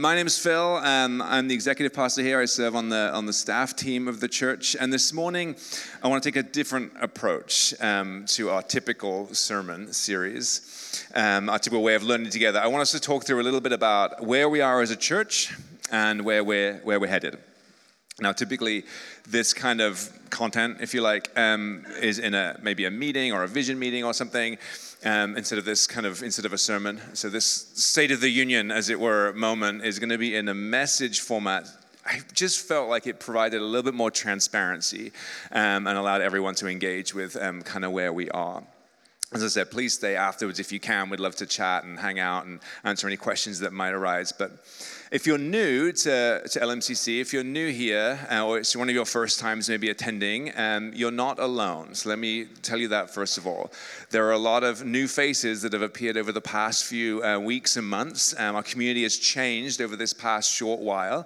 my name is Phil. Um, I'm the executive pastor here. I serve on the on the staff team of the church. And this morning, I want to take a different approach um, to our typical sermon series, um, our typical way of learning together. I want us to talk through a little bit about where we are as a church and where we're where we're headed. Now, typically, this kind of content, if you like, um, is in a maybe a meeting or a vision meeting or something um, instead of this kind of instead of a sermon. So this State of the Union, as it were, moment is going to be in a message format. I just felt like it provided a little bit more transparency um, and allowed everyone to engage with um, kind of where we are as I said, please stay afterwards if you can. We'd love to chat and hang out and answer any questions that might arise. But if you're new to, to LMCC, if you're new here, uh, or it's one of your first times maybe attending, um, you're not alone. So let me tell you that first of all. There are a lot of new faces that have appeared over the past few uh, weeks and months. Um, our community has changed over this past short while.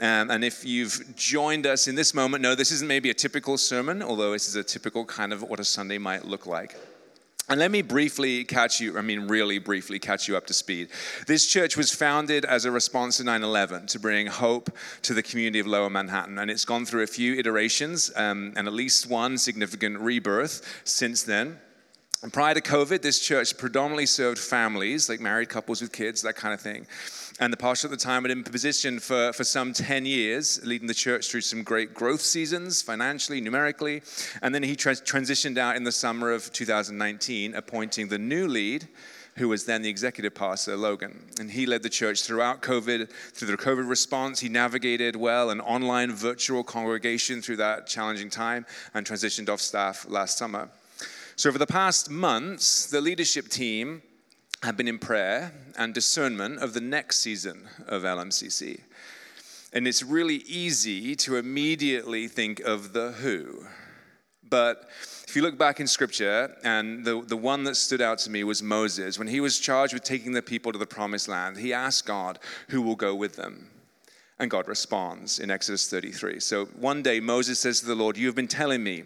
Um, and if you've joined us in this moment, no, this isn't maybe a typical sermon, although this is a typical kind of what a Sunday might look like. And let me briefly catch you, I mean, really briefly catch you up to speed. This church was founded as a response to 9 11 to bring hope to the community of Lower Manhattan. And it's gone through a few iterations um, and at least one significant rebirth since then. And prior to COVID, this church predominantly served families, like married couples with kids, that kind of thing. And the pastor at the time had been in position for, for some 10 years, leading the church through some great growth seasons, financially, numerically. And then he tra- transitioned out in the summer of 2019, appointing the new lead, who was then the executive pastor, Logan. And he led the church throughout COVID, through the COVID response. He navigated well an online virtual congregation through that challenging time and transitioned off staff last summer. So, over the past months, the leadership team have been in prayer and discernment of the next season of LMCC. And it's really easy to immediately think of the who. But if you look back in scripture, and the, the one that stood out to me was Moses. When he was charged with taking the people to the promised land, he asked God, Who will go with them? And God responds in Exodus 33. So one day Moses says to the Lord, You have been telling me,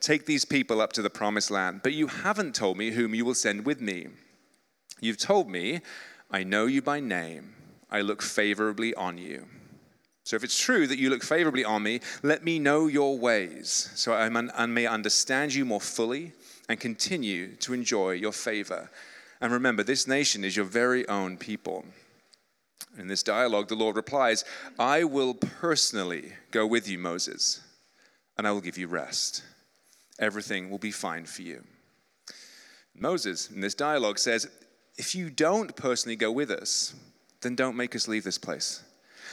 take these people up to the promised land, but you haven't told me whom you will send with me. You've told me, I know you by name. I look favorably on you. So if it's true that you look favorably on me, let me know your ways so I may understand you more fully and continue to enjoy your favor. And remember, this nation is your very own people. In this dialogue, the Lord replies, I will personally go with you, Moses, and I will give you rest. Everything will be fine for you. Moses, in this dialogue, says, if you don't personally go with us, then don't make us leave this place.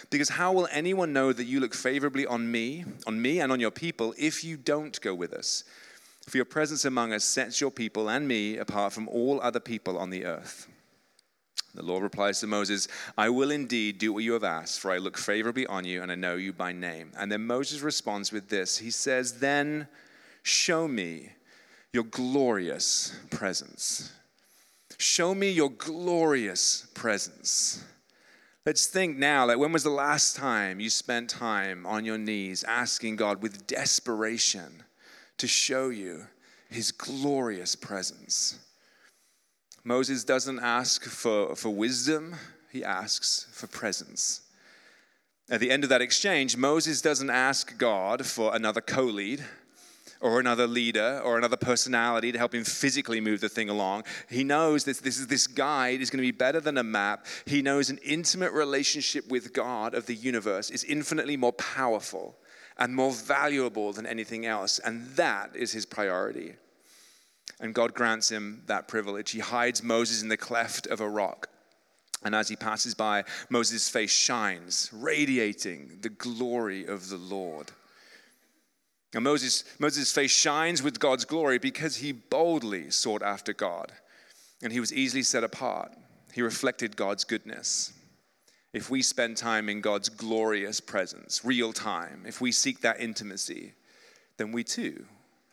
Because how will anyone know that you look favorably on me, on me and on your people, if you don't go with us? For your presence among us sets your people and me apart from all other people on the earth. The Lord replies to Moses, I will indeed do what you have asked, for I look favorably on you and I know you by name. And then Moses responds with this He says, Then show me your glorious presence. Show me your glorious presence. Let's think now, like when was the last time you spent time on your knees asking God with desperation to show you his glorious presence? Moses doesn't ask for, for wisdom, he asks for presence. At the end of that exchange, Moses doesn't ask God for another co lead or another leader or another personality to help him physically move the thing along. He knows that this is this guide is going to be better than a map. He knows an intimate relationship with God of the universe is infinitely more powerful and more valuable than anything else, and that is his priority. And God grants him that privilege. He hides Moses in the cleft of a rock. And as he passes by, Moses' face shines, radiating the glory of the Lord. And Moses, Moses' face shines with God's glory because he boldly sought after God and he was easily set apart. He reflected God's goodness. If we spend time in God's glorious presence, real time, if we seek that intimacy, then we too,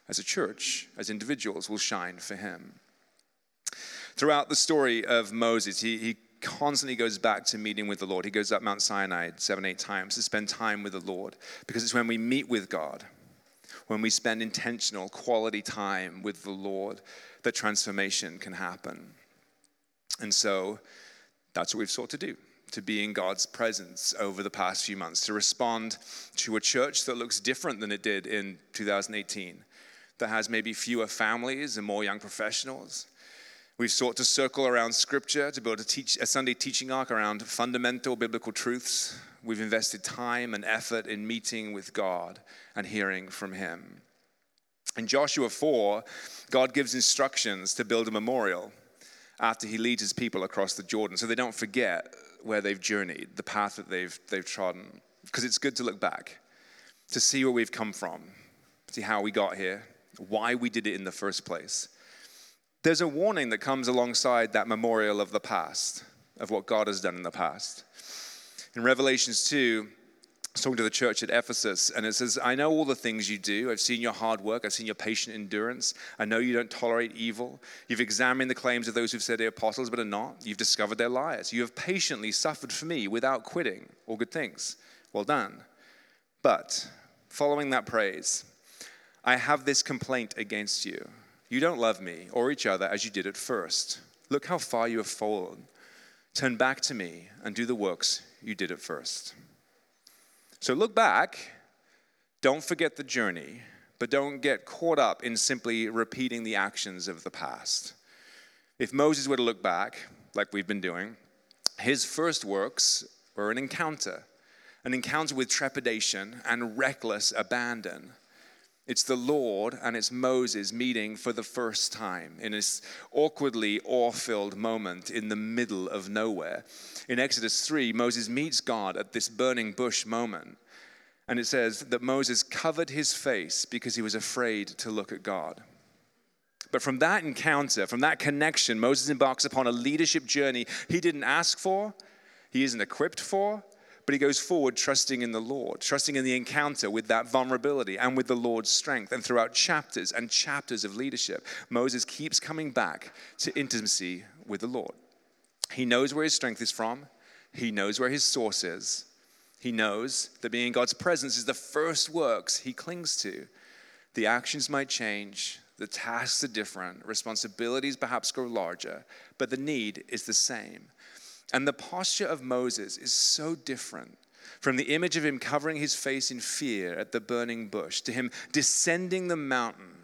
as a church, as individuals, will shine for him. Throughout the story of Moses, he, he constantly goes back to meeting with the Lord. He goes up Mount Sinai seven, eight times to spend time with the Lord because it's when we meet with God when we spend intentional quality time with the Lord that transformation can happen. And so that's what we've sought to do to be in God's presence over the past few months, to respond to a church that looks different than it did in 2018, that has maybe fewer families and more young professionals. We've sought to circle around scripture to build a, teach, a Sunday teaching arc around fundamental biblical truths. We've invested time and effort in meeting with God and hearing from Him. In Joshua 4, God gives instructions to build a memorial after he leads his people across the Jordan so they don't forget where they've journeyed, the path that they've, they've trodden. Because it's good to look back, to see where we've come from, see how we got here, why we did it in the first place. There's a warning that comes alongside that memorial of the past, of what God has done in the past. In Revelations 2, talking to the church at Ephesus, and it says, I know all the things you do. I've seen your hard work. I've seen your patient endurance. I know you don't tolerate evil. You've examined the claims of those who've said they're apostles but are not. You've discovered their liars. You have patiently suffered for me without quitting. All good things. Well done. But, following that praise, I have this complaint against you. You don't love me or each other as you did at first. Look how far you have fallen. Turn back to me and do the works you did it first. So look back, don't forget the journey, but don't get caught up in simply repeating the actions of the past. If Moses were to look back, like we've been doing, his first works were an encounter, an encounter with trepidation and reckless abandon. It's the Lord and it's Moses meeting for the first time in this awkwardly awe filled moment in the middle of nowhere. In Exodus 3, Moses meets God at this burning bush moment. And it says that Moses covered his face because he was afraid to look at God. But from that encounter, from that connection, Moses embarks upon a leadership journey he didn't ask for, he isn't equipped for, but he goes forward trusting in the Lord, trusting in the encounter with that vulnerability and with the Lord's strength. And throughout chapters and chapters of leadership, Moses keeps coming back to intimacy with the Lord. He knows where his strength is from, he knows where his source is. He knows that being in God's presence is the first works he clings to. The actions might change, the tasks are different, responsibilities perhaps grow larger, but the need is the same. And the posture of Moses is so different from the image of him covering his face in fear at the burning bush to him descending the mountain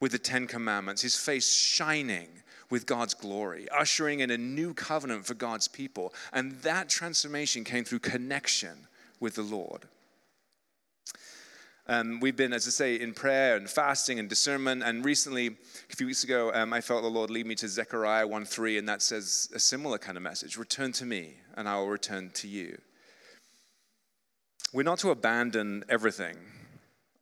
with the Ten Commandments, his face shining with God's glory, ushering in a new covenant for God's people. And that transformation came through connection with the Lord. Um, we've been, as I say, in prayer and fasting and discernment. And recently, a few weeks ago, um, I felt the Lord lead me to Zechariah 1 3, and that says a similar kind of message Return to me, and I will return to you. We're not to abandon everything,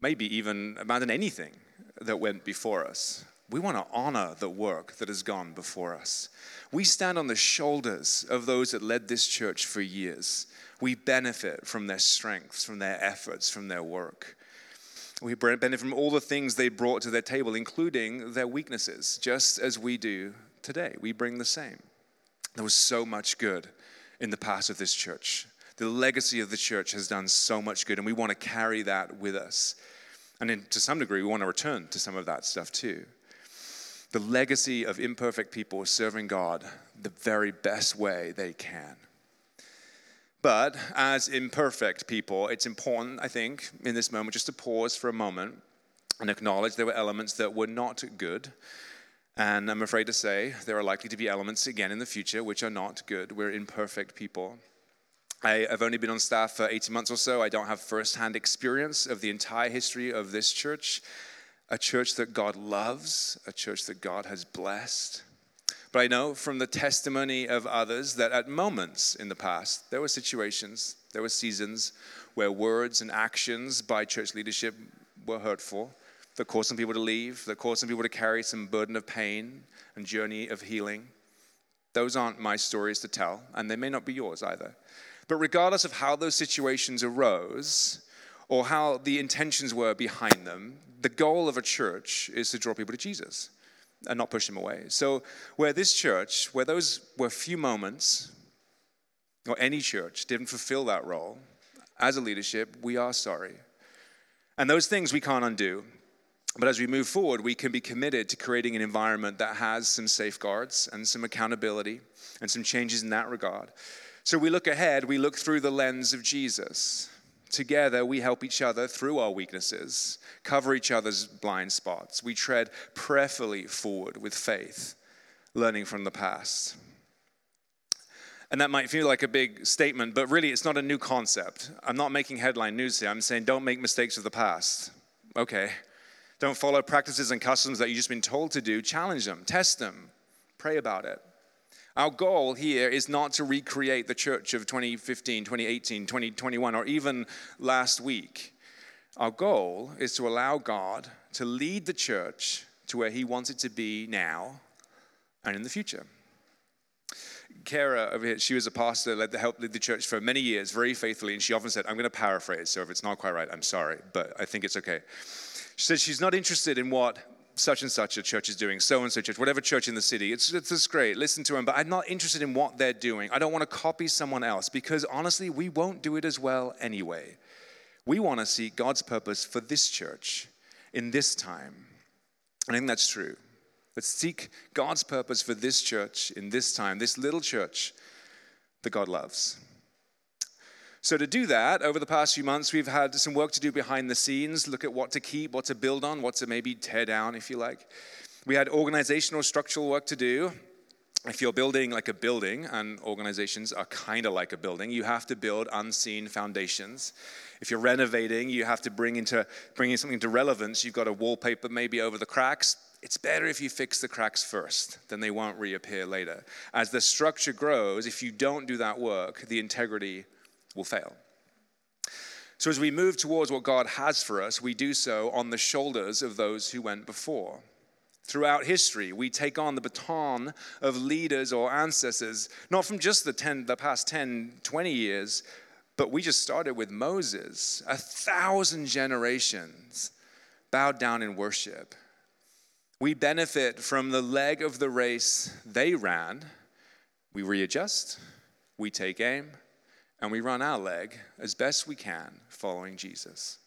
maybe even abandon anything that went before us. We want to honor the work that has gone before us. We stand on the shoulders of those that led this church for years. We benefit from their strengths, from their efforts, from their work. We benefit from all the things they brought to their table, including their weaknesses, just as we do today. We bring the same. There was so much good in the past of this church. The legacy of the church has done so much good, and we want to carry that with us. And in, to some degree, we want to return to some of that stuff too. The legacy of imperfect people serving God the very best way they can. But as imperfect people, it's important, I think, in this moment just to pause for a moment and acknowledge there were elements that were not good. And I'm afraid to say there are likely to be elements again in the future which are not good. We're imperfect people. I, have only been on staff for 18 months or so. I don't have firsthand experience of the entire history of this church, a church that God loves, a church that God has blessed. But I know from the testimony of others that at moments in the past, there were situations, there were seasons where words and actions by church leadership were hurtful, that caused some people to leave, that caused some people to carry some burden of pain and journey of healing. Those aren't my stories to tell, and they may not be yours either. But regardless of how those situations arose, or how the intentions were behind them, the goal of a church is to draw people to Jesus and not push him away. So, where this church, where those were few moments, or any church didn't fulfill that role, as a leadership, we are sorry. And those things we can't undo. But as we move forward, we can be committed to creating an environment that has some safeguards and some accountability and some changes in that regard. So we look ahead, we look through the lens of Jesus. Together, we help each other through our weaknesses, cover each other's blind spots. We tread prayerfully forward with faith, learning from the past. And that might feel like a big statement, but really it's not a new concept. I'm not making headline news here. I'm saying don't make mistakes of the past. Okay. Don't follow practices and customs that you've just been told to do. Challenge them, test them, pray about it. Our goal here is not to recreate the church of 2015, 2018, 2021, or even last week. Our goal is to allow God to lead the church to where He wants it to be now and in the future. Kara over here, she was a pastor, led the help lead the church for many years, very faithfully, and she often said, I'm going to paraphrase, so if it's not quite right, I'm sorry, but I think it's okay. She said she's not interested in what such and such a church is doing, so and so church, whatever church in the city. It's, it's just great. Listen to them, but I'm not interested in what they're doing. I don't want to copy someone else because honestly, we won't do it as well anyway. We want to see God's purpose for this church in this time. And I think that's true. Let's seek God's purpose for this church in this time, this little church that God loves. So, to do that, over the past few months, we've had some work to do behind the scenes, look at what to keep, what to build on, what to maybe tear down, if you like. We had organizational, structural work to do. If you're building like a building, and organizations are kind of like a building, you have to build unseen foundations. If you're renovating, you have to bring into bringing something to relevance. You've got a wallpaper maybe over the cracks. It's better if you fix the cracks first, then they won't reappear later. As the structure grows, if you don't do that work, the integrity will fail. So, as we move towards what God has for us, we do so on the shoulders of those who went before. Throughout history, we take on the baton of leaders or ancestors, not from just the, 10, the past 10, 20 years, but we just started with Moses. A thousand generations bowed down in worship. We benefit from the leg of the race they ran. We readjust, we take aim, and we run our leg as best we can following Jesus.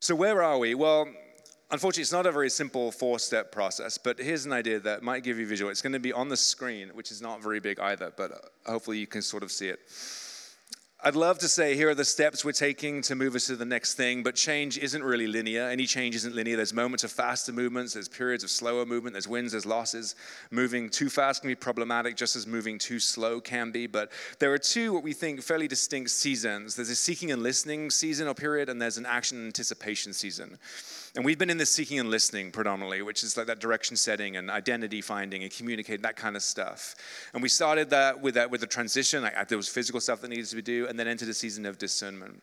So, where are we? Well, unfortunately, it's not a very simple four step process, but here's an idea that might give you visual. It's going to be on the screen, which is not very big either, but hopefully you can sort of see it. I'd love to say here are the steps we're taking to move us to the next thing, but change isn't really linear. Any change isn't linear. There's moments of faster movements, there's periods of slower movement, there's wins, there's losses. Moving too fast can be problematic, just as moving too slow can be. But there are two, what we think, fairly distinct seasons there's a seeking and listening season or period, and there's an action anticipation season. And we've been in this seeking and listening predominantly, which is like that direction setting and identity finding and communicating, that kind of stuff. And we started that with that with the transition. Like there was physical stuff that needed to be do, and then entered a season of discernment.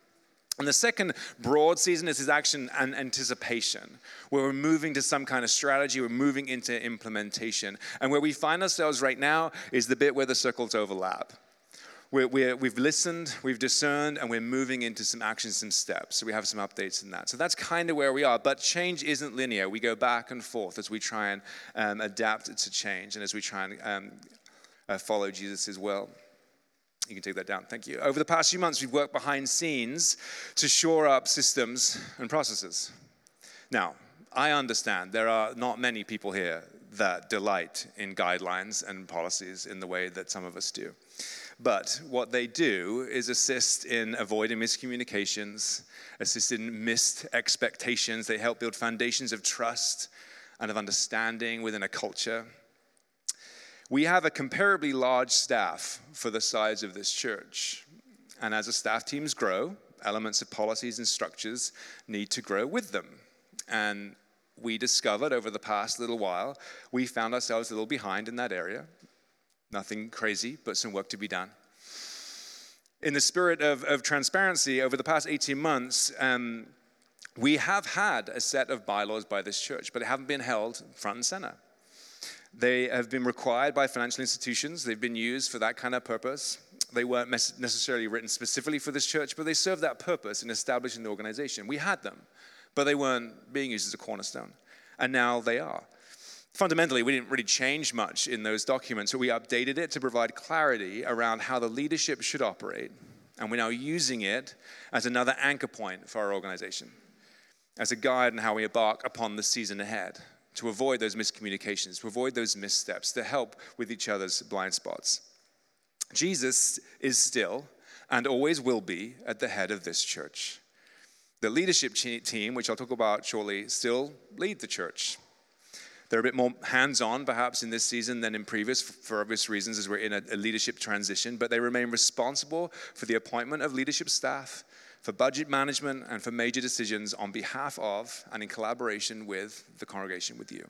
And the second broad season is his action and anticipation, where we're moving to some kind of strategy, we're moving into implementation. And where we find ourselves right now is the bit where the circles overlap. We have listened, we've discerned, and we're moving into some actions, some steps. So we have some updates in that. So that's kind of where we are. But change isn't linear. We go back and forth as we try and um, adapt to change and as we try and um, uh, follow Jesus as well. You can take that down. Thank you. Over the past few months, we've worked behind scenes to shore up systems and processes. Now, I understand there are not many people here that delight in guidelines and policies in the way that some of us do. But what they do is assist in avoiding miscommunications, assist in missed expectations. They help build foundations of trust and of understanding within a culture. We have a comparably large staff for the size of this church. And as the staff teams grow, elements of policies and structures need to grow with them. And we discovered over the past little while, we found ourselves a little behind in that area. Nothing crazy, but some work to be done. In the spirit of, of transparency, over the past 18 months, um, we have had a set of bylaws by this church, but they haven't been held front and center. They have been required by financial institutions, they've been used for that kind of purpose. They weren't necessarily written specifically for this church, but they served that purpose in establishing the organization. We had them, but they weren't being used as a cornerstone. And now they are. Fundamentally, we didn't really change much in those documents, but we updated it to provide clarity around how the leadership should operate. And we're now using it as another anchor point for our organization, as a guide in how we embark upon the season ahead, to avoid those miscommunications, to avoid those missteps, to help with each other's blind spots. Jesus is still and always will be at the head of this church. The leadership team, which I'll talk about shortly, still lead the church. They're a bit more hands on, perhaps, in this season than in previous, for obvious reasons, as we're in a, leadership transition, but they remain responsible for the appointment of leadership staff, for budget management, and for major decisions on behalf of and in collaboration with the congregation, with you.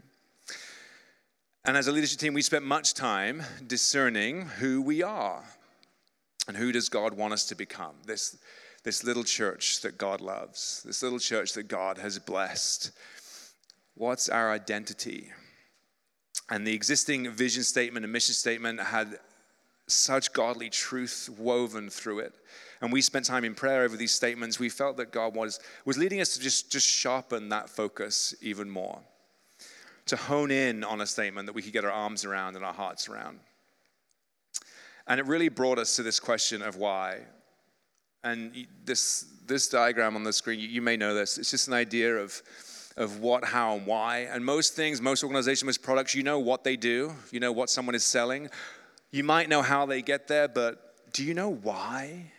And as a leadership team, we spent much time discerning who we are and who does God want us to become. This, this little church that God loves, this little church that God has blessed. What's our identity? And the existing vision statement and mission statement had such godly truth woven through it. And we spent time in prayer over these statements. We felt that God was, was leading us to just, just sharpen that focus even more to hone in on a statement that we could get our arms around and our hearts around. And it really brought us to this question of why. And this, this diagram on the screen, you, you may know this, it's just an idea of, of what, how, and why. And most things, most organizations, most products, you know what they do, you know what someone is selling. You might know how they get there, but do you know why?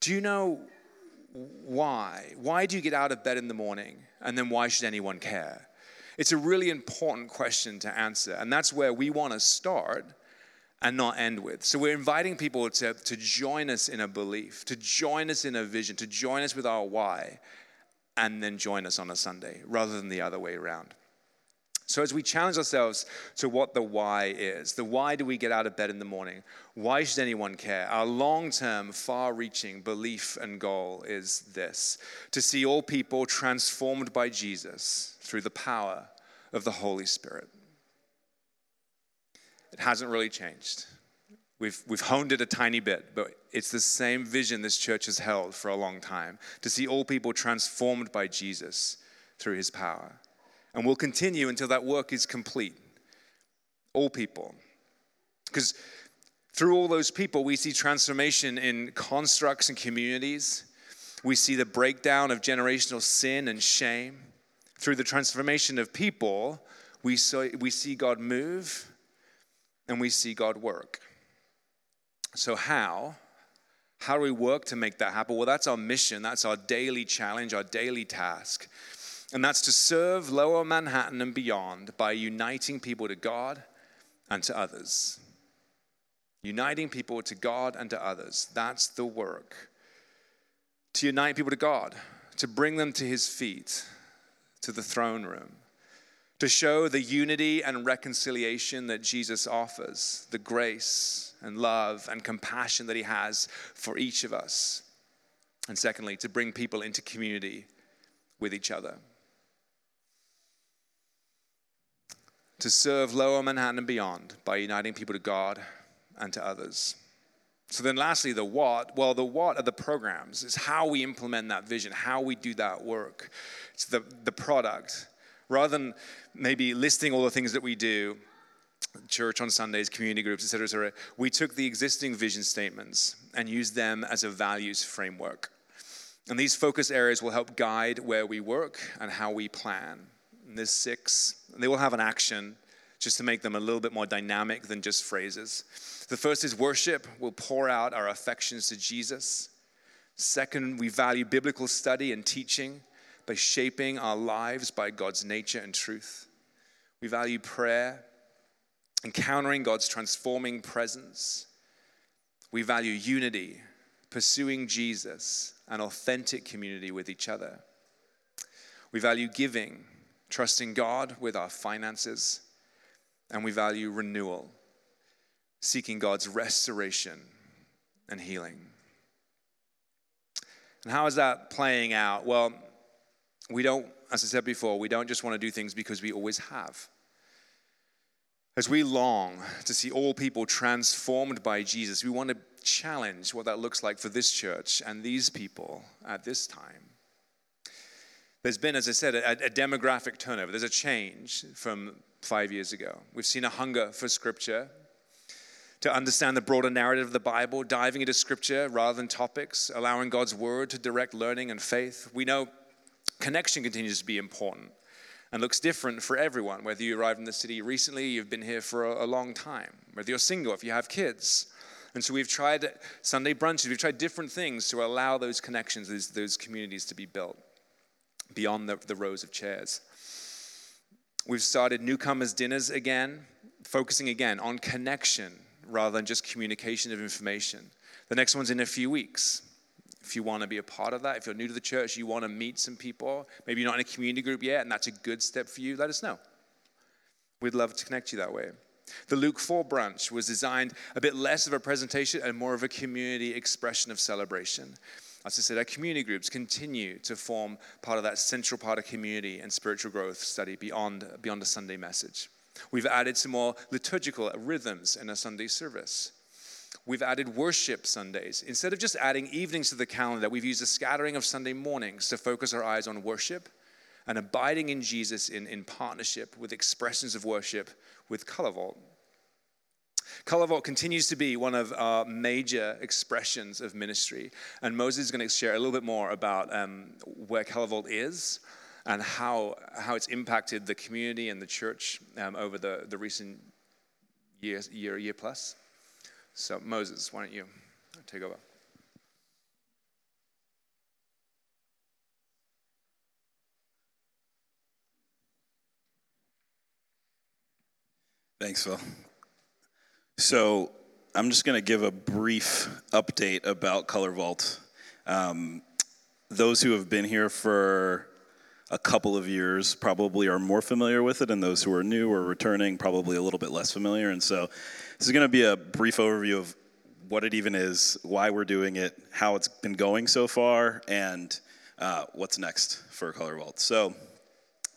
Do you know why? Why do you get out of bed in the morning? And then why should anyone care? It's a really important question to answer, and that's where we want to start and not end with. So we're inviting people to, to join us in a belief, to join us in a vision, to join us with our why, and then join us on a Sunday rather than the other way around. So, as we challenge ourselves to what the why is, the why do we get out of bed in the morning? Why should anyone care? Our long term, far reaching belief and goal is this to see all people transformed by Jesus through the power of the Holy Spirit. It hasn't really changed. We've, we've honed it a tiny bit, but it's the same vision this church has held for a long time to see all people transformed by Jesus through his power. And we'll continue until that work is complete. All people. Because through all those people, we see transformation in constructs and communities. We see the breakdown of generational sin and shame. Through the transformation of people, we, we see God move and we see God work. So, how? How do we work to make that happen? Well, that's our mission. That's our daily challenge, our daily task. And that's to serve lower Manhattan and beyond by uniting people to God and to others. Uniting people to God and to others. That's the work. To unite people to God, to bring them to his feet, to the throne room, to show the unity and reconciliation that Jesus offers, the grace and love and compassion that he has for each of us. And secondly, to bring people into community with each other. To serve lower Manhattan and beyond by uniting people to God and to others. So then, lastly, the what. Well, the what are the programs. It's how we implement that vision, how we do that work. It's the, the product. Rather than maybe listing all the things that we do, church on Sundays, community groups, etc., etc., we took the existing vision statements and used them as a values framework. And these focus areas will help guide where we work and how we plan. And there's six. And They will have an action just to make them a little bit more dynamic than just phrases. The first is worship. We'll pour out our affections to Jesus. Second, we value biblical study and teaching by shaping our lives by God's nature and truth. We value prayer, encountering God's transforming presence. We value unity, pursuing Jesus, and authentic community with each other. We value giving, trusting God with our finances. And we value renewal, seeking God's restoration and healing. And how is that playing out? Well, we don't, as I said before, we don't just want to do things because we always have. As we long to see all people transformed by Jesus, we want to challenge what that looks like for this church and these people at this time. There's been, as I said, a, a demographic turnover. There's a change from five years ago. We've seen a hunger for Scripture, to understand the broader narrative of the Bible, diving into Scripture rather than topics, allowing God's Word to direct learning and faith. We know connection continues to be important and looks different for everyone, whether you arrived in the city recently, you've been here for a, a long time, whether you're single, if you have kids. And so we've tried Sunday brunches, we've tried different things to allow those connections, those, those communities to be built beyond the, the rows of chairs. We've started newcomers' dinners again, focusing again on connection rather than just communication of information. The next one's in a few weeks. If you want to be a part of that, if you're new to the church, you want to meet some people, maybe you're not in a community group yet, and that's a good step for you, let us know. We'd love to connect you that way. The Luke 4 brunch was designed a bit less of a presentation and more of a community expression of celebration. As I said, our community groups continue to form part of that central part of community and spiritual growth study beyond, beyond a Sunday message. We've added some more liturgical rhythms in a Sunday service. We've added worship Sundays. Instead of just adding evenings to the calendar, we've used a scattering of Sunday mornings to focus our eyes on worship and abiding in Jesus in, in partnership with expressions of worship with Color Vault. Color Vault continues to be one of our major expressions of ministry. And Moses is going to share a little bit more about um, where Color Vault is and how, how it's impacted the community and the church um, over the, the recent year, year plus. So, Moses, why don't you take over? Thanks, Phil. So, I'm just going to give a brief update about Color Vault. Um, those who have been here for a couple of years probably are more familiar with it, and those who are new or returning probably a little bit less familiar. And so, this is going to be a brief overview of what it even is, why we're doing it, how it's been going so far, and uh, what's next for Color Vault. So,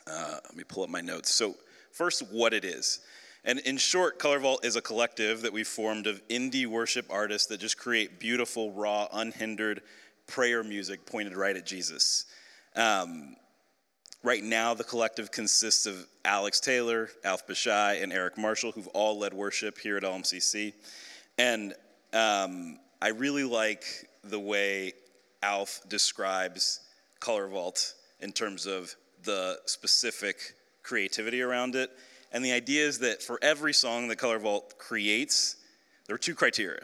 uh, let me pull up my notes. So, first, what it is. And in short, Color Vault is a collective that we formed of indie worship artists that just create beautiful, raw, unhindered prayer music pointed right at Jesus. Um, Right now, the collective consists of Alex Taylor, Alf Bashai, and Eric Marshall, who've all led worship here at LMCC. And um, I really like the way Alf describes Color Vault in terms of the specific creativity around it. And the idea is that for every song that Color Vault creates, there are two criteria.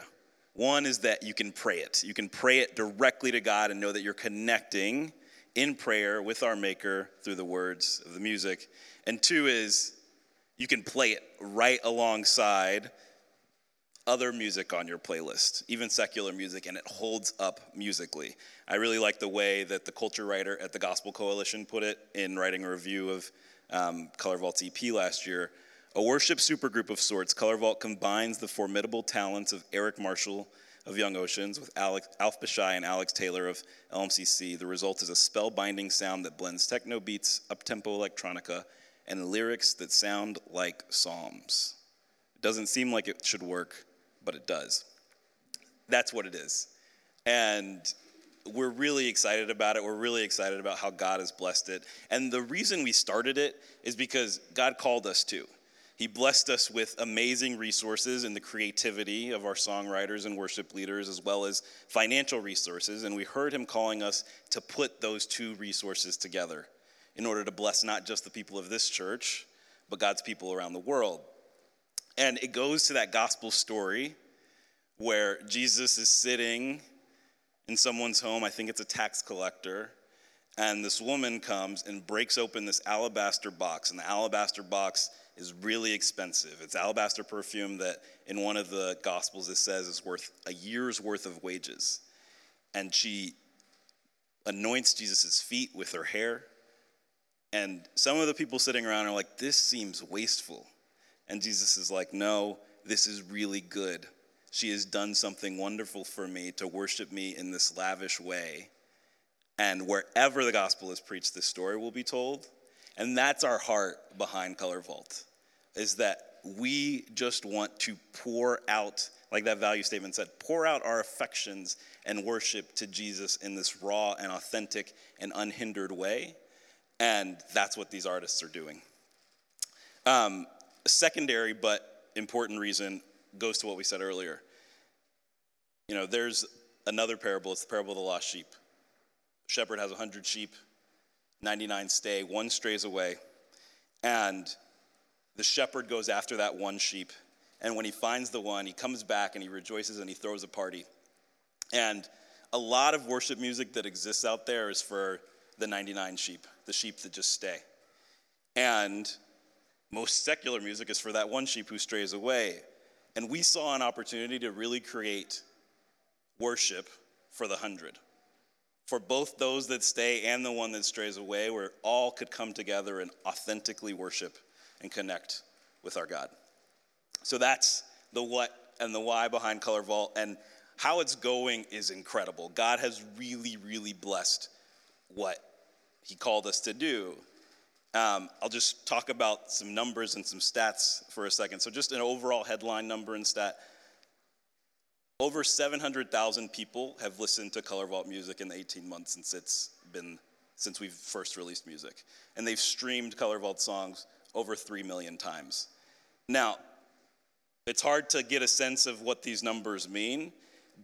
One is that you can pray it. You can pray it directly to God and know that you're connecting in prayer with our Maker through the words of the music. And two is you can play it right alongside other music on your playlist, even secular music, and it holds up musically. I really like the way that the culture writer at the Gospel Coalition put it in writing a review of um, Color Vault's EP last year. A worship supergroup of sorts, Color Vault combines the formidable talents of Eric Marshall of Young Oceans with Alex, Alf Bashai and Alex Taylor of LMCC. The result is a spellbinding sound that blends techno beats, uptempo electronica, and lyrics that sound like psalms. It doesn't seem like it should work, but it does. That's what it is. And we're really excited about it. We're really excited about how God has blessed it. And the reason we started it is because God called us to. He blessed us with amazing resources in the creativity of our songwriters and worship leaders, as well as financial resources. And we heard him calling us to put those two resources together in order to bless not just the people of this church, but God's people around the world. And it goes to that gospel story where Jesus is sitting in someone's home. I think it's a tax collector. And this woman comes and breaks open this alabaster box. And the alabaster box is really expensive. It's alabaster perfume that in one of the gospels it says is worth a year's worth of wages. And she anoints Jesus' feet with her hair. And some of the people sitting around are like, this seems wasteful. And Jesus is like, no, this is really good. She has done something wonderful for me to worship me in this lavish way. And wherever the gospel is preached, this story will be told. And that's our heart behind Color Vault, is that we just want to pour out, like that value statement said, pour out our affections and worship to Jesus in this raw and authentic and unhindered way. And that's what these artists are doing. Um, a secondary but important reason goes to what we said earlier. You know, there's another parable, it's the parable of the lost sheep. Shepherd has 100 sheep, 99 stay, one strays away. And the shepherd goes after that one sheep And when he finds the one, he comes back and he rejoices and he throws a party. And a lot of worship music that exists out there is for the 99 sheep, the sheep that just stay. And most secular music is for that one sheep who strays away. And we saw an opportunity to really create worship for the hundred, for both those that stay and the one that strays away, where all could come together and authentically worship and connect with our God. So that's the what and the why behind Color Vault. And how it's going is incredible. God has really, really blessed what He called us to do. Um, I'll just talk about some numbers and some stats for a second. So, just an overall headline number and stat. Over 700,000 people have listened to Color Vault music in the 18 months since it's been since we've first released music, and they've streamed Color Vault songs over 3 million times. Now, it's hard to get a sense of what these numbers mean,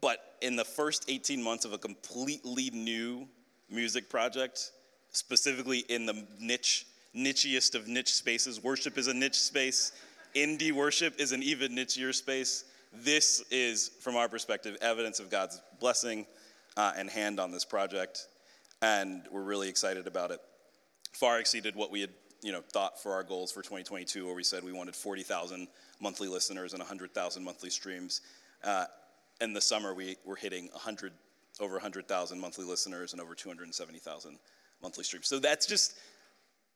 but in the first 18 months of a completely new music project, specifically in the niche nichiest of niche spaces. Worship is a niche space. Indie worship is an even nichier space. This is, from our perspective, evidence of God's blessing uh, and hand on this project, and we're really excited about it. Far exceeded what we had, you know, thought for our goals for 2022, where we said we wanted 40,000 monthly listeners and 100,000 monthly streams. Uh, in the summer, we were hitting 100, over 100,000 monthly listeners and over 270,000 monthly streams. So that's just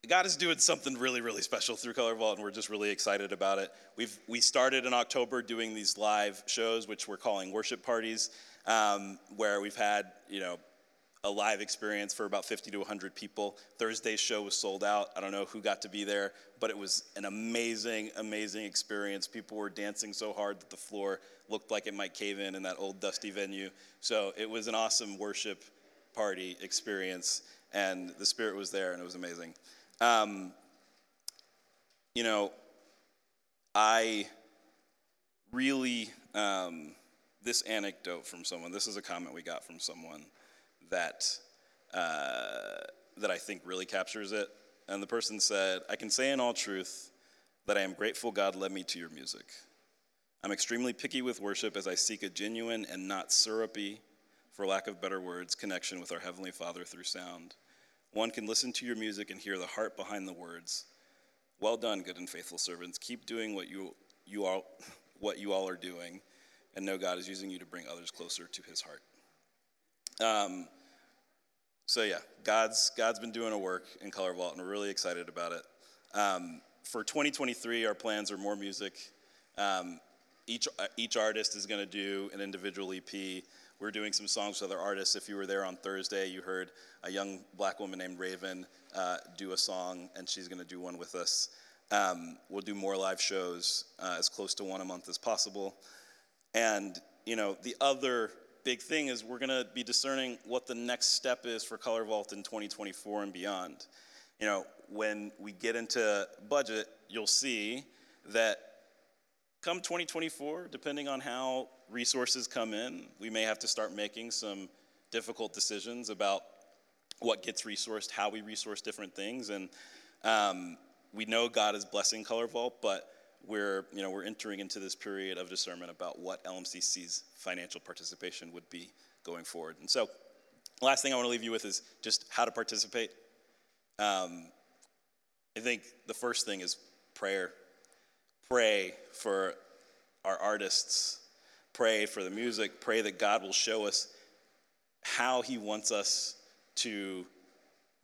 God is doing something really, really special through Color Vault, and we're just really excited about it. We've we started in October doing these live shows, which we're calling worship parties, um, where we've had you know a live experience for about 50 to 100 people. Thursday's show was sold out. I don't know who got to be there, but it was an amazing, amazing experience. People were dancing so hard that the floor looked like it might cave in in that old dusty venue. So it was an awesome worship party experience, and the Spirit was there, and it was amazing. Um, you know, I really, um, this anecdote from someone, this is a comment we got from someone that, uh, that I think really captures it. And the person said, I can say in all truth that I am grateful God led me to your music. I'm extremely picky with worship as I seek a genuine and not syrupy, for lack of better words, connection with our Heavenly Father through sound. One can listen to your music and hear the heart behind the words. Well done, good and faithful servants. Keep doing what you, you, all, what you all are doing, and know God is using you to bring others closer to his heart. Um, so, yeah, God's, God's been doing a work in Color Vault, and we're really excited about it. Um, for 2023, our plans are more music. Um, each, each artist is going to do an individual EP. We're doing some songs with other artists. If you were there on Thursday, you heard a young black woman named Raven uh, do a song, and she's going to do one with us. Um, we'll do more live shows, uh, as close to one a month as possible. And, you know, the other big thing is we're going to be discerning what the next step is for Color Vault in 2024 and beyond. You know, when we get into budget, you'll see that come 2024, depending on how resources come in, we may have to start making some difficult decisions about what gets resourced, how we resource different things. And um, we know God is blessing Color Vault, but we're, you know, we're entering into this period of discernment about what LMCC's financial participation would be going forward. And so, last thing I want to leave you with is just how to participate. Um, I think the first thing is prayer pray for our artists, pray for the music, pray that God will show us how He wants us to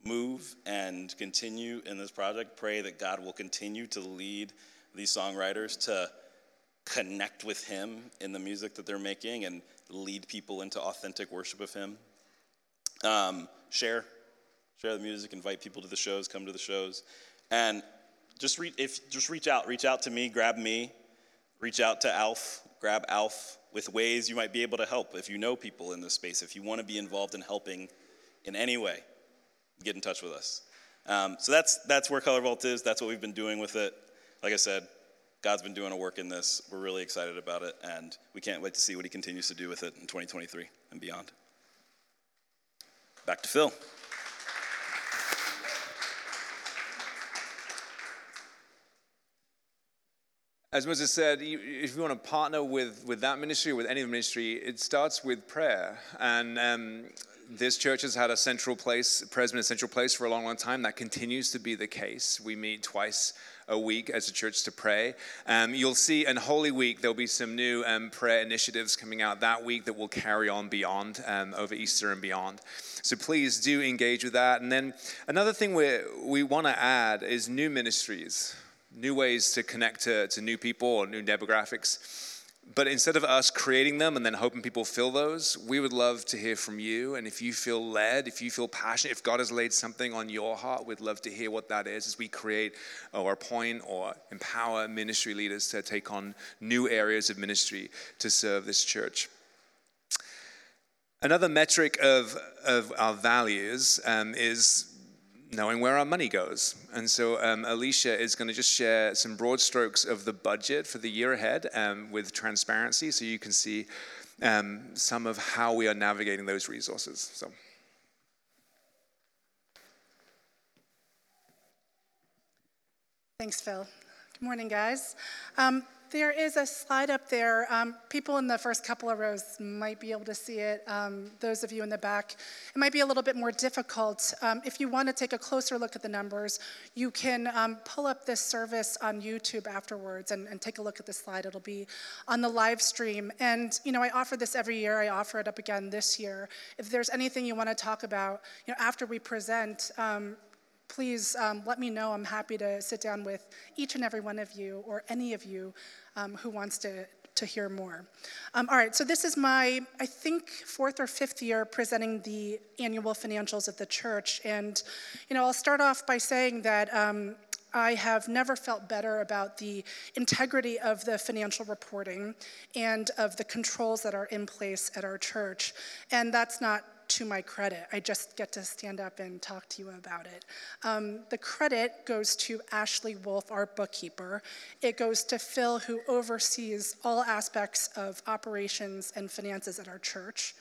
move and continue in this project. Pray that God will continue to lead these songwriters to connect with Him in the music that they're making and lead people into authentic worship of Him. Um, share, share the music, invite people to the shows, come to the shows. And just, if, just reach out. Reach out to me, grab me, reach out to Alf, grab Alf with ways you might be able to help if you know people in this space. If you want to be involved in helping in any way, get in touch with us. Um, so that's, that's where Color Vault is. That's what we've been doing with it. Like I said, God's been doing a work in this. We're really excited about it, and we can't wait to see what He continues to do with it in 2023 and beyond. Back to Phil. As Moses said, if you want to partner with, with that ministry with any ministry, it starts with prayer. And um, this church has had a central place, Presbyterian central place for a long, long time. That continues to be the case. We meet twice a week as a church to pray. Um, you'll see in Holy Week, there'll be some new um, prayer initiatives coming out that week that will carry on beyond, um, over Easter and beyond. So please do engage with that. And then another thing we, we want to add is new ministries, new ways to connect to, to new people or new demographics. But instead of us creating them and then hoping people fill those, we would love to hear from you. And if you feel led, if you feel passionate, if God has laid something on your heart, we'd love to hear what that is as we create or appoint or empower ministry leaders to take on new areas of ministry to serve this church. Another metric of, of our values um, is knowing where our money goes. And so um, Alicia is going to just share some broad strokes of the budget for the year ahead um, with transparency so you can see um, some of how we are navigating those resources. So. Thanks, Phil. Good morning, guys. There is a slide up there. Um, people in the first couple of rows might be able to see it. Um, those of you in the back, it might be a little bit more difficult. Um, if you want to take a closer look at the numbers, you can um, pull up this service on YouTube afterwards and, and, take a look at the slide. It'll be on the live stream. And, you know, I offer this every year. I offer it up again this year. If there's anything you want to talk about, you know, after we present, um, please um, let me know. I'm happy to sit down with each and every one of you or any of you um, who wants to, to hear more. Um, all right, so this is my, I think, fourth or fifth year presenting the annual financials of the church. And, you know, I'll start off by saying that. Um, I have never felt better about the integrity of the financial reporting and of the controls that are in place at our church. And that's not to my credit. I just get to stand up and talk to you about it. Um, the credit goes to Ashley Wolf, our bookkeeper. It goes to Phil, who oversees all aspects of operations and finances at our church.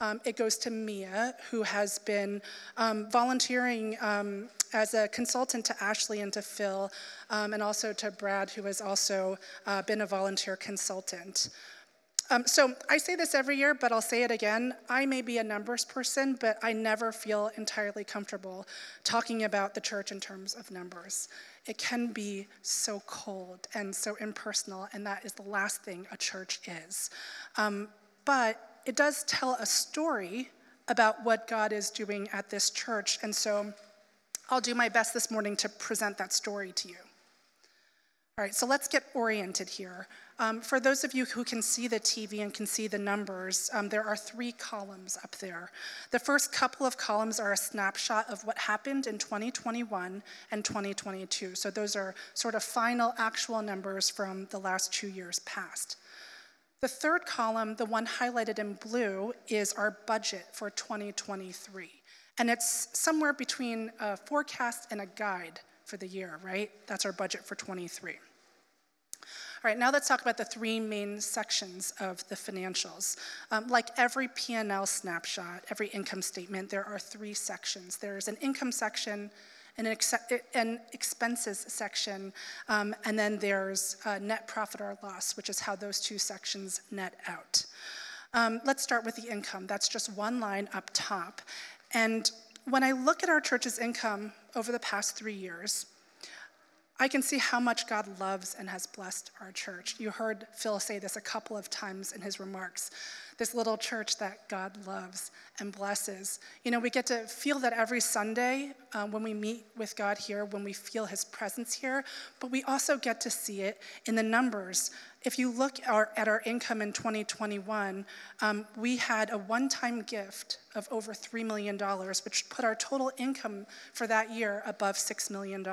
Um, it goes to Mia, who has been um, volunteering um, as a consultant to Ashley and to Phil, um, and also to Brad, who has also uh, been a volunteer consultant. Um, so I say this every year, but I'll say it again. I may be a numbers person, but I never feel entirely comfortable talking about the church in terms of numbers. It can be so cold and so impersonal, and that is the last thing a church is. Um, but it does tell a story about what God is doing at this church, and so I'll do my best this morning to present that story to you. All right, so let's get oriented here. Um, for those of you who can see the TV and can see the numbers, um, there are three columns up there. The first couple of columns are a snapshot of what happened in 2021 and 2022. So those are sort of final actual numbers from the last two years past. The third column, the one highlighted in blue, is our budget for 2023. And it's somewhere between a forecast and a guide for the year, right? That's our budget for 23. All right, now let's talk about the three main sections of the financials. Um, like every P&L snapshot, every income statement, there are three sections. There's an income section, an, ex- an expenses section, um, and then there's net profit or loss, which is how those two sections net out. Um, let's start with the income. That's just one line up top. And when I look at our church's income over the past three years, I can see how much God loves and has blessed our church. You heard Phil say this a couple of times in his remarks. This little church that God loves and blesses. You know, we get to feel that every Sunday uh, when we meet with God here, when we feel his presence here, but we also get to see it in the numbers. If you look our, at our income in 2021, um, we had a one time gift of over $3 million, which put our total income for that year above $6 million.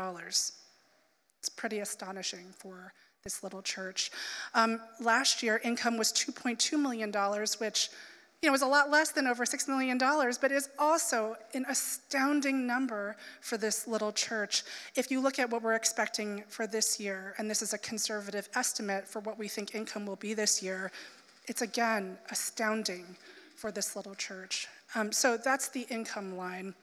It's pretty astonishing for this little church. Um, last year, income was $2.2 million, which you know, was a lot less than over $6 million, but is also an astounding number for this little church. If you look at what we're expecting for this year, and this is a conservative estimate for what we think income will be this year, it's again astounding for this little church. Um, so that's the income line.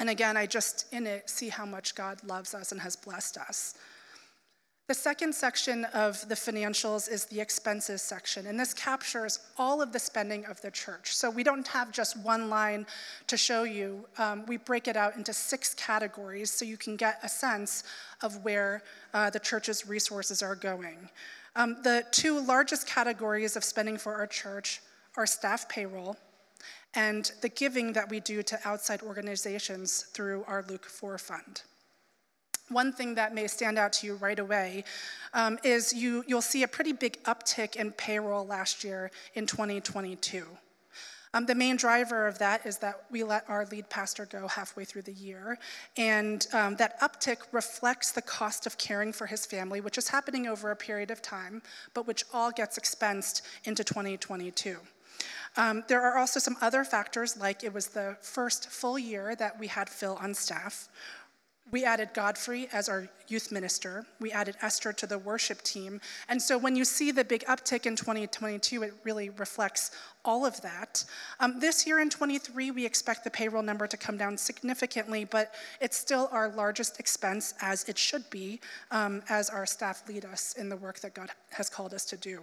And again, I just in it see how much God loves us and has blessed us. The second section of the financials is the expenses section, and this captures all of the spending of the church. So we don't have just one line to show you. Um, we break it out into six categories so you can get a sense of where uh, the church's resources are going. Um, the two largest categories of spending for our church are staff payroll and the giving that we do to outside organizations through our Luke 4 fund. One thing that may stand out to you right away um, is you, you'll see a pretty big uptick in payroll last year in 2022. Um, the main driver of that is that we let our lead pastor go halfway through the year. And um, that uptick reflects the cost of caring for his family, which is happening over a period of time, but which all gets expensed into 2022. Um, there are also some other factors, like it was the first full year that we had Phil on staff. We added Godfrey as our youth minister. We added Esther to the worship team. And so when you see the big uptick in 2022, it really reflects all of that. Um, this year in 23, we expect the payroll number to come down significantly, but it's still our largest expense, as it should be, um, as our staff lead us in the work that God has called us to do.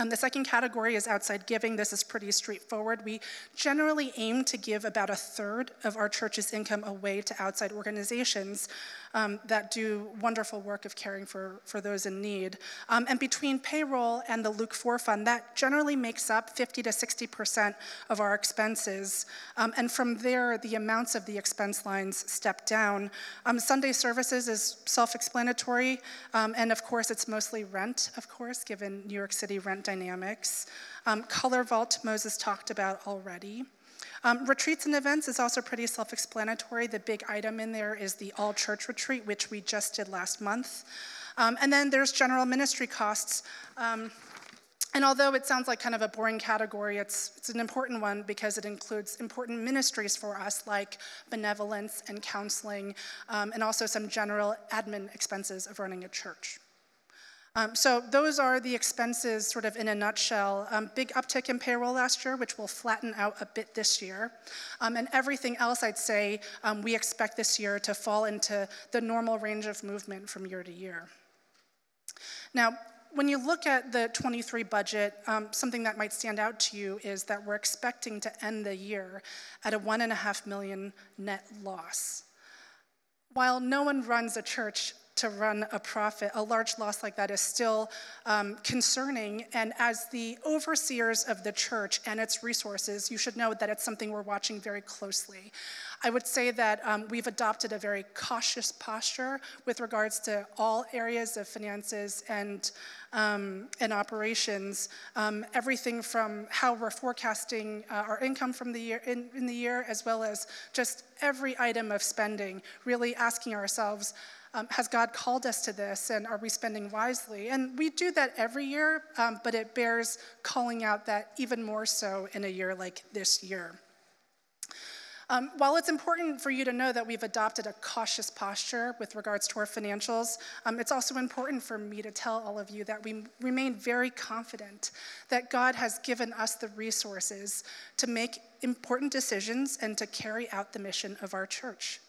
And the second category is outside giving. This is pretty straightforward. We generally aim to give about a third of our church's income away to outside organizations um, that do wonderful work of caring for, for those in need. Um, and between payroll and the Luke 4 fund, that generally makes up 50 to 60% of our expenses. Um, and from there, the amounts of the expense lines step down. Um, Sunday services is self explanatory. Um, and of course, it's mostly rent, of course, given New York City rent dynamics. Um, Color Vault, Moses talked about already. Um, retreats and events is also pretty self explanatory. The big item in there is the all church retreat, which we just did last month. Um, and then there's general ministry costs. Um, and although it sounds like kind of a boring category, it's, it's an important one because it includes important ministries for us like benevolence and counseling, um, and also some general admin expenses of running a church. Um, so those are the expenses sort of in a nutshell. Um, big uptick in payroll last year, which will flatten out a bit this year. Um, and everything else I'd say um, we expect this year to fall into the normal range of movement from year to year. Now, when you look at the 23 budget, um, something that might stand out to you is that we're expecting to end the year at a one and a half million net loss. While no one runs a church to run a profit, a large loss like that is still um, concerning. And as the overseers of the church and its resources, you should know that it's something we're watching very closely. I would say that um, we've adopted a very cautious posture with regards to all areas of finances and, um, and operations. Um, everything from how we're forecasting uh, our income from the year in, in the year, as well as just every item of spending, really asking ourselves, um, has God called us to this and are we spending wisely? And we do that every year, um, but it bears calling out that even more so in a year like this year. Um, while it's important for you to know that we've adopted a cautious posture with regards to our financials, um, it's also important for me to tell all of you that we remain very confident that God has given us the resources to make important decisions and to carry out the mission of our church.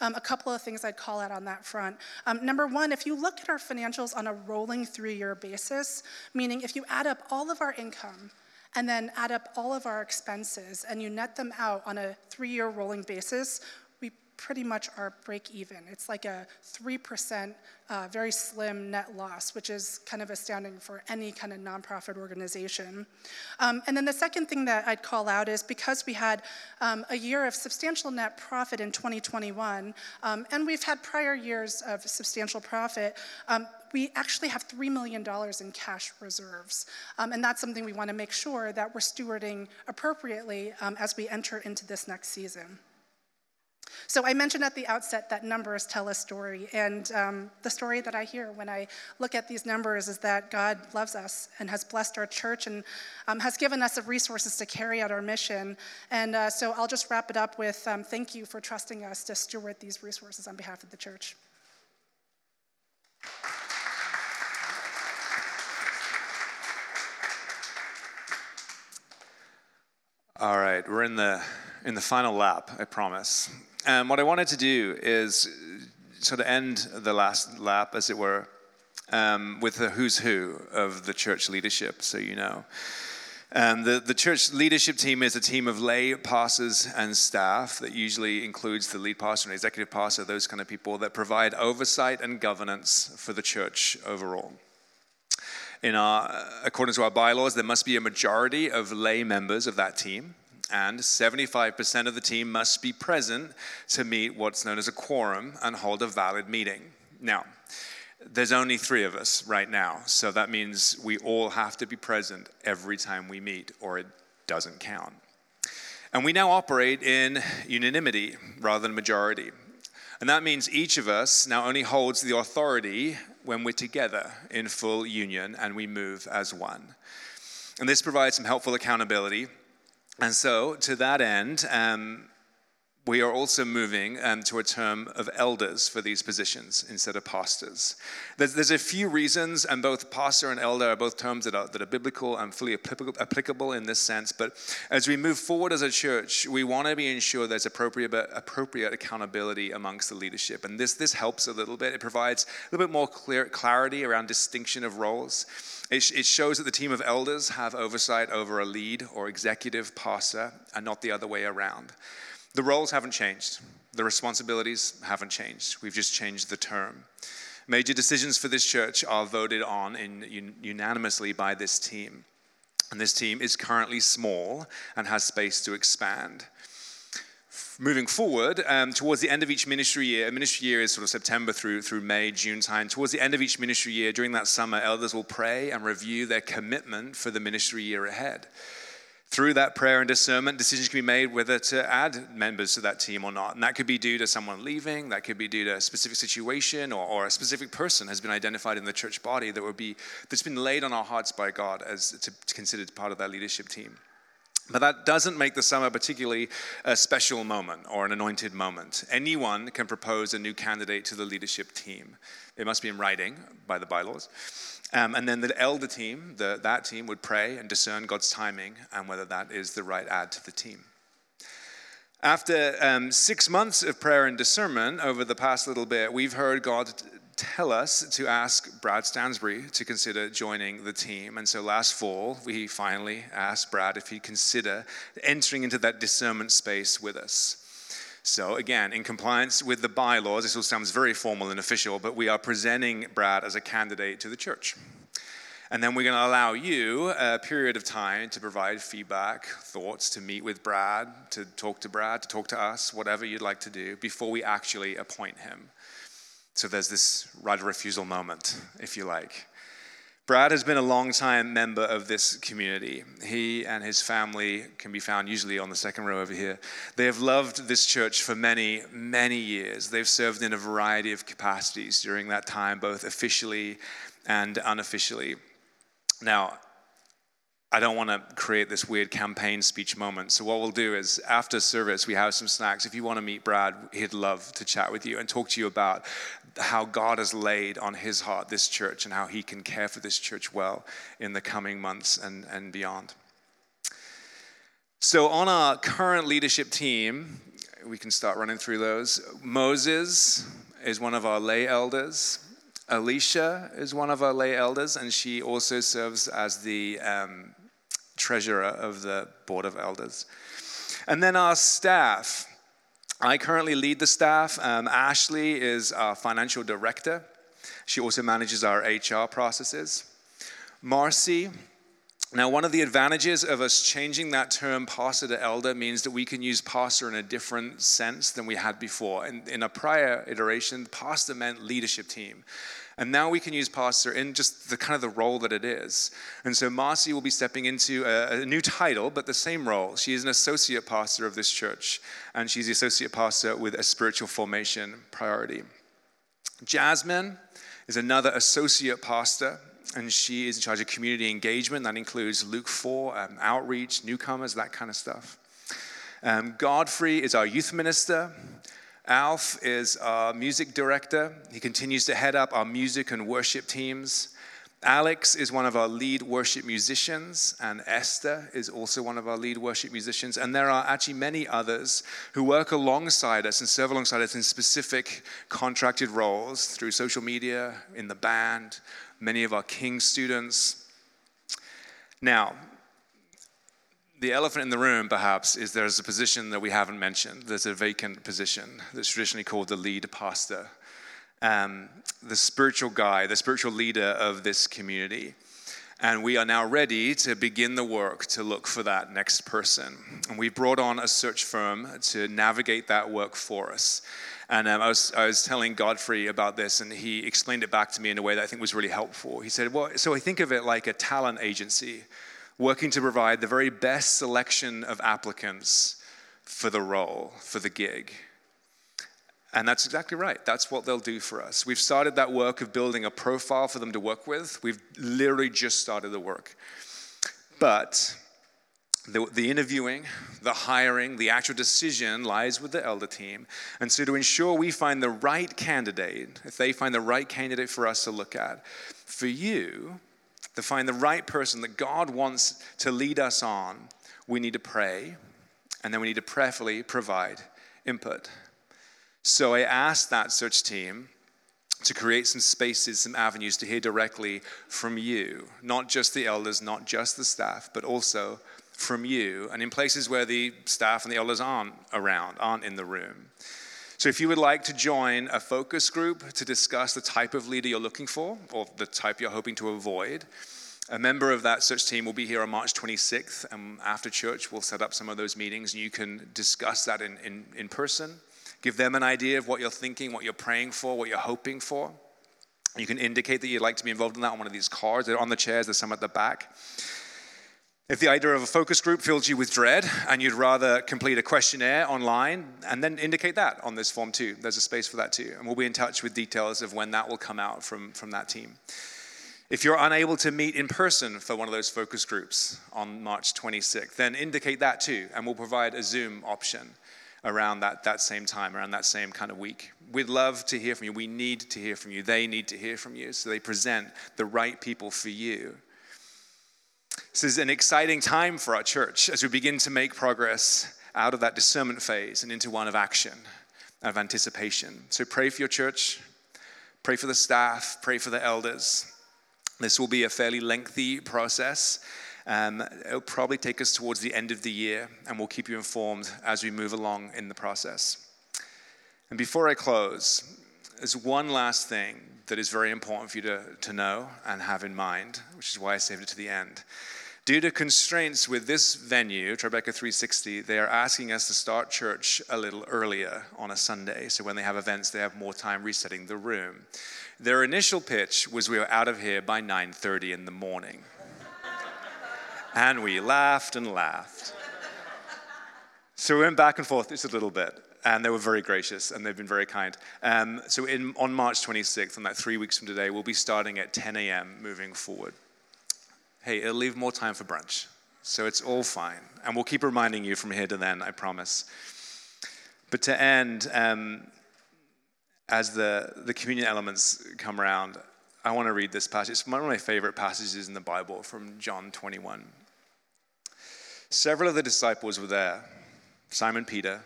Um, a couple of things I'd call out on that front. Um, number one, if you look at our financials on a rolling three year basis, meaning if you add up all of our income and then add up all of our expenses and you net them out on a three year rolling basis, pretty much are break even. It's like a 3% uh, very slim net loss, which is kind of astounding for any kind of nonprofit organization. Um, and then the second thing that I'd call out is because we had um, a year of substantial net profit in 2021, um, and we've had prior years of substantial profit, um, we actually have $3 million in cash reserves. Um, and that's something we want to make sure that we're stewarding appropriately um, as we enter into this next season. So I mentioned at the outset that numbers tell a story, and um, the story that I hear when I look at these numbers is that God loves us and has blessed our church and um, has given us the resources to carry out our mission. And uh, so I'll just wrap it up with um, thank you for trusting us to steward these resources on behalf of the church. All right, we're in the in the final lap, I promise. And what I wanted to do is sort of end the last lap, as it were, um, with the who's who of the church leadership, so you know. Um, the, the church leadership team is a team of lay pastors and staff that usually includes the lead pastor and executive pastor, those kind of people that provide oversight and governance for the church overall. In our, according to our bylaws, there must be a majority of lay members of that team, and 75% of the team must be present to meet what's known as a quorum and hold a valid meeting. Now, there's only three of us right now, so that means we all have to be present every time we meet, or it doesn't count. And we now operate in unanimity rather than majority. And that means each of us now only holds the authority when we're together in full union and we move as one. And this provides some helpful accountability. And so, to that end, um, we are also moving um, to a term of elders for these positions instead of pastors. There's, there's, a few reasons, and both pastor and elder are both terms that are, that are biblical and fully applicable in this sense. But as we move forward as a church, we want to be ensured there's appropriate, appropriate accountability amongst the leadership. And this, this helps a little bit. It provides a little bit more clear, clarity around distinction of roles. It, it shows that the team of elders have oversight over a lead or executive pastor and not the other way around. The roles haven't changed, the responsibilities haven't changed. We've just changed the term. Major decisions for this church are voted on in, unanimously by this team. And this team is currently small and has space to expand. Moving forward, um, towards the end of each ministry year, a ministry year is sort of September through, through May, June time. Towards the end of each ministry year, during that summer, elders will pray and review their commitment for the ministry year ahead. Through that prayer and discernment, decisions can be made whether to add members to that team or not. And that could be due to someone leaving, that could be due to a specific situation, or, or a specific person has been identified in the church body that would be that's been laid on our hearts by God as to, to consider part of that leadership team. But that doesn't make the summer particularly a special moment or an anointed moment. Anyone can propose a new candidate to the leadership team. It must be in writing by the bylaws. Um, and then the elder team, the, that team, would pray and discern God's timing and whether that is the right add to the team. After um, six months of prayer and discernment over the past little bit, we've heard God tell us to ask Brad Stansbury to consider joining the team. And so last fall, we finally asked Brad if he'd consider entering into that discernment space with us. So, again, in compliance with the bylaws, this all sounds very formal and official, but we are presenting Brad as a candidate to the church. And then we're going to allow you a period of time to provide feedback, thoughts, to meet with Brad, to talk to Brad, to talk to us, whatever you'd like to do, before we actually appoint him. So there's this right of refusal moment, if you like. Brad has been a long-time member of this community. He and his family can be found usually on the second row over here. They have loved this church for many, many years. They've served in a variety of capacities during that time, both officially and unofficially. Now, I don't want to create this weird campaign speech moment. So, what we'll do is after service, we have some snacks. If you want to meet Brad, he'd love to chat with you and talk to you about how God has laid on his heart this church and how he can care for this church well in the coming months and, and beyond. So, on our current leadership team, we can start running through those. Moses is one of our lay elders. Alicia is one of our lay elders, and she also serves as the um, treasurer of the board of elders. And then our staff. I currently lead the staff. Um, Ashley is our financial director. She also manages our HR processes. Marcy, now, one of the advantages of us changing that term pastor to elder means that we can use pastor in a different sense than we had before. In, in a prior iteration, pastor meant leadership team. And now we can use pastor in just the kind of the role that it is. And so Marcy will be stepping into a, a new title, but the same role. She is an associate pastor of this church, and she's the associate pastor with a spiritual formation priority. Jasmine is another associate pastor, and she is in charge of community engagement. That includes Luke 4, um, outreach, newcomers, that kind of stuff. Um, Godfrey is our youth minister. Alf is our music director. He continues to head up our music and worship teams. Alex is one of our lead worship musicians, and Esther is also one of our lead worship musicians. And there are actually many others who work alongside us and serve alongside us in specific contracted roles through social media, in the band, many of our King students. Now, the elephant in the room, perhaps, is there's a position that we haven't mentioned. There's a vacant position that's traditionally called the lead pastor um, the spiritual guy, the spiritual leader of this community. And we are now ready to begin the work to look for that next person. And we brought on a search firm to navigate that work for us. And um, I, was, I was telling Godfrey about this, and he explained it back to me in a way that I think was really helpful. He said, Well, so I think of it like a talent agency working to provide the very best selection of applicants for the role, for the gig. And that's exactly right. That's what they'll do for us. We've started that work of building a profile for them to work with. We've literally just started the work. But the, the, interviewing, the hiring, the actual decision lies with the elder team. And so, to ensure we find the right candidate, if they find the right candidate for us to look at, for you to find the right person that God wants to lead us on, we need to pray, and then we need to prayerfully provide input. So I asked that search team to create some spaces, some avenues to hear directly from you, not just the elders, not just the staff, but also from you, and in places where the staff and the elders aren't around, aren't in the room. So, if you would like to join a focus group to discuss the type of leader you're looking for or the type you're hoping to avoid, a member of that search team will be here on March 26th, and after church, we'll set up some of those meetings, and you can discuss that in, in, in person. Give them an idea of what you're thinking, what you're praying for, what you're hoping for. You can indicate that you'd like to be involved in that on one of these cards. They're on the chairs, there's some at the back. If the idea of a focus group fills you with dread and you'd rather complete a questionnaire online, and then indicate that on this form too. There's a space for that too. And we'll be in touch with details of when that will come out from, from that team. If you're unable to meet in person for one of those focus groups on March 26th, then indicate that too, and we'll provide a Zoom option around that, that same time, around that same kind of week. We'd love to hear from you. We need to hear from you. They need to hear from you. So they present the right people for you. This is an exciting time for our church as we begin to make progress out of that discernment phase and into one of action, of anticipation. So pray for your church, pray for the staff, pray for the elders. This will be a fairly lengthy process. Um, it'll probably take us towards the end of the year, and we'll keep you informed as we move along in the process. And before I close, there's one last thing that is very important for you to, to know and have in mind, which is why I saved it to the end. Due to constraints with this venue, Tribeca 360, they are asking us to start church a little earlier on a Sunday. So when they have events, they have more time resetting the room. Their initial pitch was we were out of here by 9:30 in the morning. And we laughed and laughed. So we went back and forth just a little bit, and they were very gracious and they've been very kind. Um, so in, on March 26th, on that three weeks from today, we'll be starting at 10 a.m. moving forward. Hey, it'll leave more time for brunch, so it's all fine. And we'll keep reminding you from here to then, I promise. But to end, um, as the, the communion elements come around, I want to read this passage. It's one of my favorite passages in the Bible from John 21. Several of the disciples were there Simon Peter,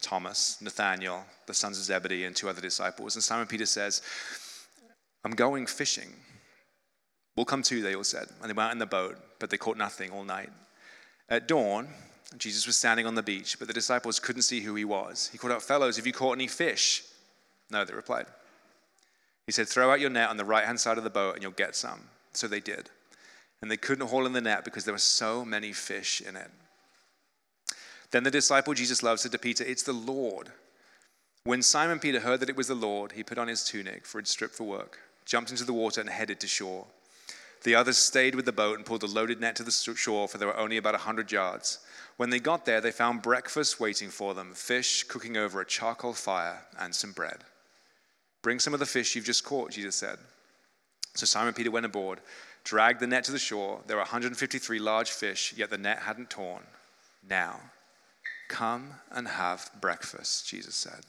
Thomas, Nathaniel, the sons of Zebedee, and two other disciples. And Simon Peter says, I'm going fishing. We'll come too, they all said. And they went out in the boat, but they caught nothing all night. At dawn, Jesus was standing on the beach, but the disciples couldn't see who he was. He called out, Fellows, have you caught any fish? No, they replied. He said, Throw out your net on the right hand side of the boat and you'll get some. So they did and they couldn't haul in the net because there were so many fish in it. Then the disciple Jesus loved said to Peter, It's the Lord. When Simon Peter heard that it was the Lord, he put on his tunic, for he'd stripped for work, jumped into the water, and headed to shore. The others stayed with the boat and pulled the loaded net to the shore, for there were only about a hundred yards. When they got there, they found breakfast waiting for them fish cooking over a charcoal fire and some bread. Bring some of the fish you've just caught, Jesus said. So Simon Peter went aboard dragged the net to the shore. There were 153 large fish, yet the net hadn't torn. Now, come and have breakfast, Jesus said.